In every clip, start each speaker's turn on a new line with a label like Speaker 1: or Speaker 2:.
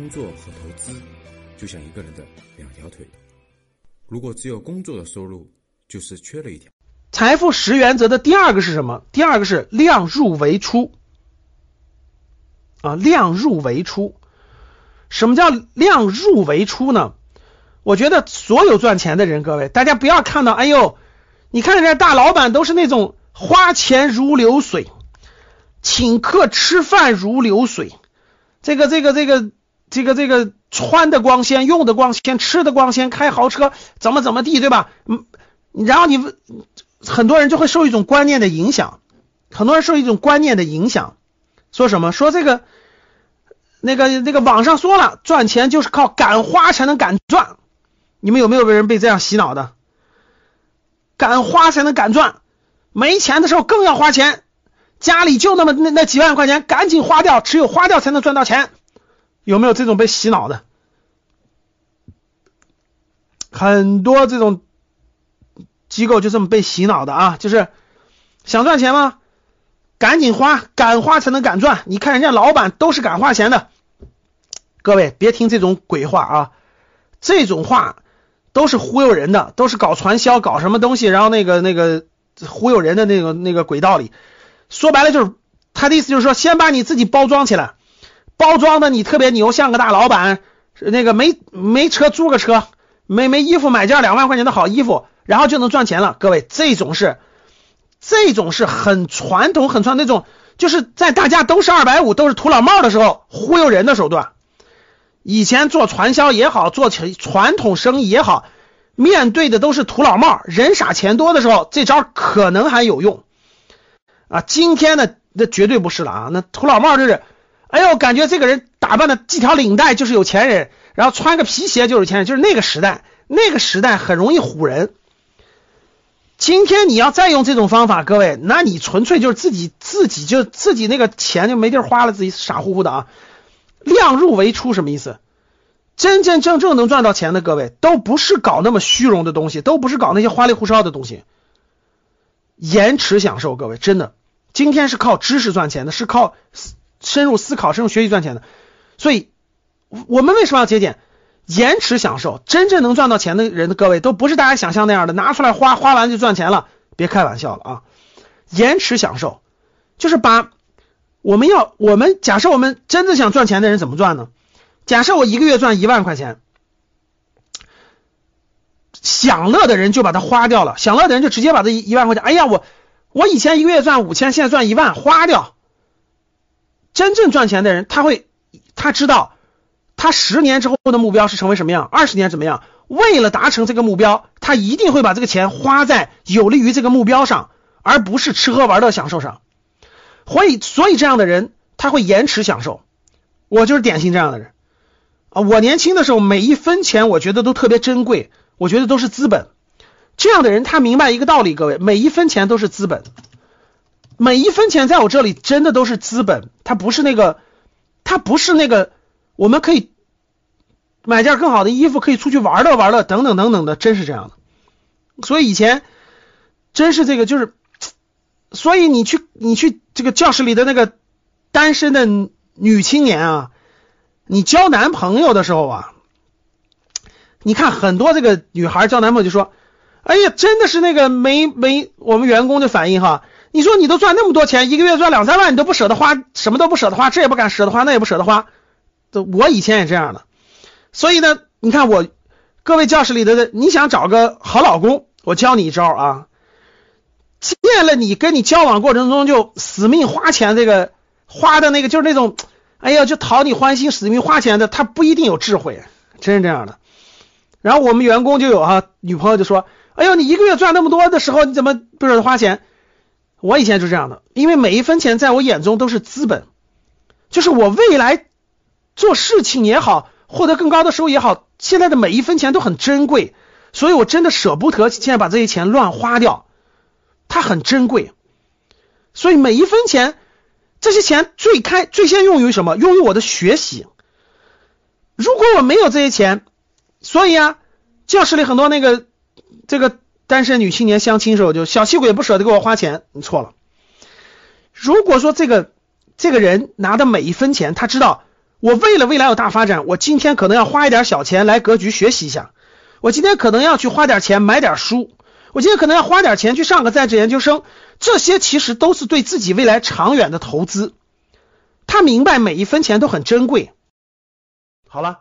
Speaker 1: 工作和投资就像一个人的两条腿，如果只有工作的收入，就是缺了一条。
Speaker 2: 财富十原则的第二个是什么？第二个是量入为出啊，量入为出。什么叫量入为出呢？我觉得所有赚钱的人，各位大家不要看到，哎呦，你看人家大老板都是那种花钱如流水，请客吃饭如流水，这个这个这个这个这个穿的光鲜，用的光鲜，吃的光鲜，开豪车，怎么怎么地，对吧？嗯，然后你很多人就会受一种观念的影响，很多人受一种观念的影响，说什么？说这个。那个那个网上说了，赚钱就是靠敢花才能敢赚。你们有没有被人被这样洗脑的？敢花才能敢赚，没钱的时候更要花钱，家里就那么那那几万块钱，赶紧花掉，只有花掉才能赚到钱。有没有这种被洗脑的？很多这种机构就这么被洗脑的啊，就是想赚钱吗？赶紧花，敢花才能敢赚。你看人家老板都是敢花钱的。各位别听这种鬼话啊，这种话都是忽悠人的，都是搞传销、搞什么东西，然后那个那个忽悠人的那个那个鬼道理。说白了就是他的意思，就是说先把你自己包装起来，包装的你特别牛，像个大老板。那个没没车租个车，没没衣服买件两万块钱的好衣服，然后就能赚钱了。各位这种是。这种是很传统、很传统那种，就是在大家都是二百五、都是土老帽的时候忽悠人的手段。以前做传销也好，做传统生意也好，面对的都是土老帽，人傻钱多的时候，这招可能还有用啊。今天呢，那绝对不是了啊！那土老帽就是，哎呦，感觉这个人打扮的系条领带就是有钱人，然后穿个皮鞋就是有钱人，就是那个时代，那个时代很容易唬人。今天你要再用这种方法，各位，那你纯粹就是自己自己就自己那个钱就没地儿花了，自己傻乎乎的啊！量入为出什么意思？真真正正能赚到钱的各位，都不是搞那么虚荣的东西，都不是搞那些花里胡哨的东西。延迟享受，各位真的，今天是靠知识赚钱的，是靠深入思考、深入学习赚钱的。所以，我们为什么要节俭？延迟享受，真正能赚到钱的人的各位，都不是大家想象那样的，拿出来花，花完就赚钱了，别开玩笑了啊！延迟享受，就是把我们要我们假设我们真正想赚钱的人怎么赚呢？假设我一个月赚一万块钱，享乐的人就把它花掉了，享乐的人就直接把这一万块钱，哎呀，我我以前一个月赚五千，现在赚一万，花掉。真正赚钱的人，他会他知道。他十年之后的目标是成为什么样？二十年怎么样？为了达成这个目标，他一定会把这个钱花在有利于这个目标上，而不是吃喝玩乐享受上。所以，所以这样的人他会延迟享受。我就是典型这样的人啊！我年轻的时候每一分钱我觉得都特别珍贵，我觉得都是资本。这样的人他明白一个道理，各位，每一分钱都是资本，每一分钱在我这里真的都是资本，它不是那个，它不是那个。我们可以买件更好的衣服，可以出去玩乐玩乐，等等等等的，真是这样的。所以以前真是这个，就是所以你去你去这个教室里的那个单身的女青年啊，你交男朋友的时候啊，你看很多这个女孩交男朋友就说：“哎呀，真的是那个没没我们员工的反应哈。”你说你都赚那么多钱，一个月赚两三万，你都不舍得花，什么都不舍得花，这也不敢舍得花，那也不舍得花。这我以前也这样的，所以呢，你看我各位教室里的，你想找个好老公，我教你一招啊。见了你跟你交往过程中就死命花钱，这个花的那个就是那种，哎呀，就讨你欢心，死命花钱的，他不一定有智慧，真是这样的。然后我们员工就有啊，女朋友就说，哎呦，你一个月赚那么多的时候，你怎么不舍得花钱？我以前就这样的，因为每一分钱在我眼中都是资本，就是我未来。做事情也好，获得更高的收入也好，现在的每一分钱都很珍贵，所以我真的舍不得现在把这些钱乱花掉，它很珍贵，所以每一分钱，这些钱最开最先用于什么？用于我的学习。如果我没有这些钱，所以啊，教室里很多那个这个单身女青年相亲时候就小气鬼不舍得给我花钱，你错了。如果说这个这个人拿的每一分钱，他知道。我为了未来有大发展，我今天可能要花一点小钱来格局学习一下，我今天可能要去花点钱买点书，我今天可能要花点钱去上个在职研究生，这些其实都是对自己未来长远的投资。他明白每一分钱都很珍贵。好了，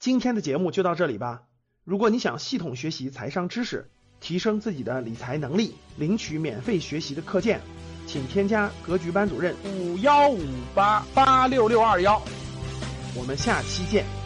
Speaker 2: 今天的节目就到这里吧。如果你想系统学习财商知识，提升自己的理财能力，领取免费学习的课件，请添加格局班主任
Speaker 3: 五幺五八八六六二幺。
Speaker 2: 我们下期见。